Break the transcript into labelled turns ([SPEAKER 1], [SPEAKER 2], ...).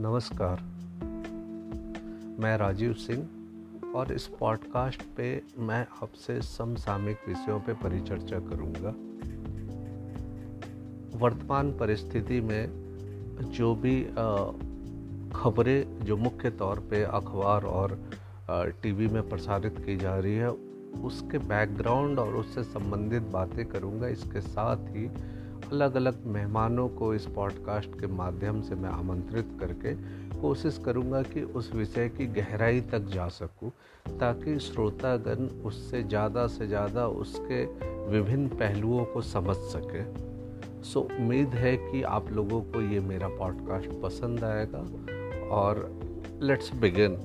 [SPEAKER 1] नमस्कार। मैं राजीव सिंह और इस पॉडकास्ट पे मैं आपसे समसामयिक विषयों पे परिचर्चा करूँगा। वर्तमान परिस्थिति में जो भी खबरें जो मुख्य तौर पे अखबार और टीवी में प्रसारित की जा रही है, उसके बैकग्राउंड और उससे संबंधित बातें करूँगा। इसके साथ ही अलग अलग मेहमानों को इस पॉडकास्ट के माध्यम से मैं आमंत्रित करके कोशिश करूँगा कि उस विषय की गहराई तक जा सकूँ, ताकि श्रोतागण उससे ज़्यादा से ज़्यादा उसके विभिन्न पहलुओं को समझ सके। सो, उम्मीद है कि आप लोगों को ये मेरा पॉडकास्ट पसंद आएगा और लेट्स बिगिन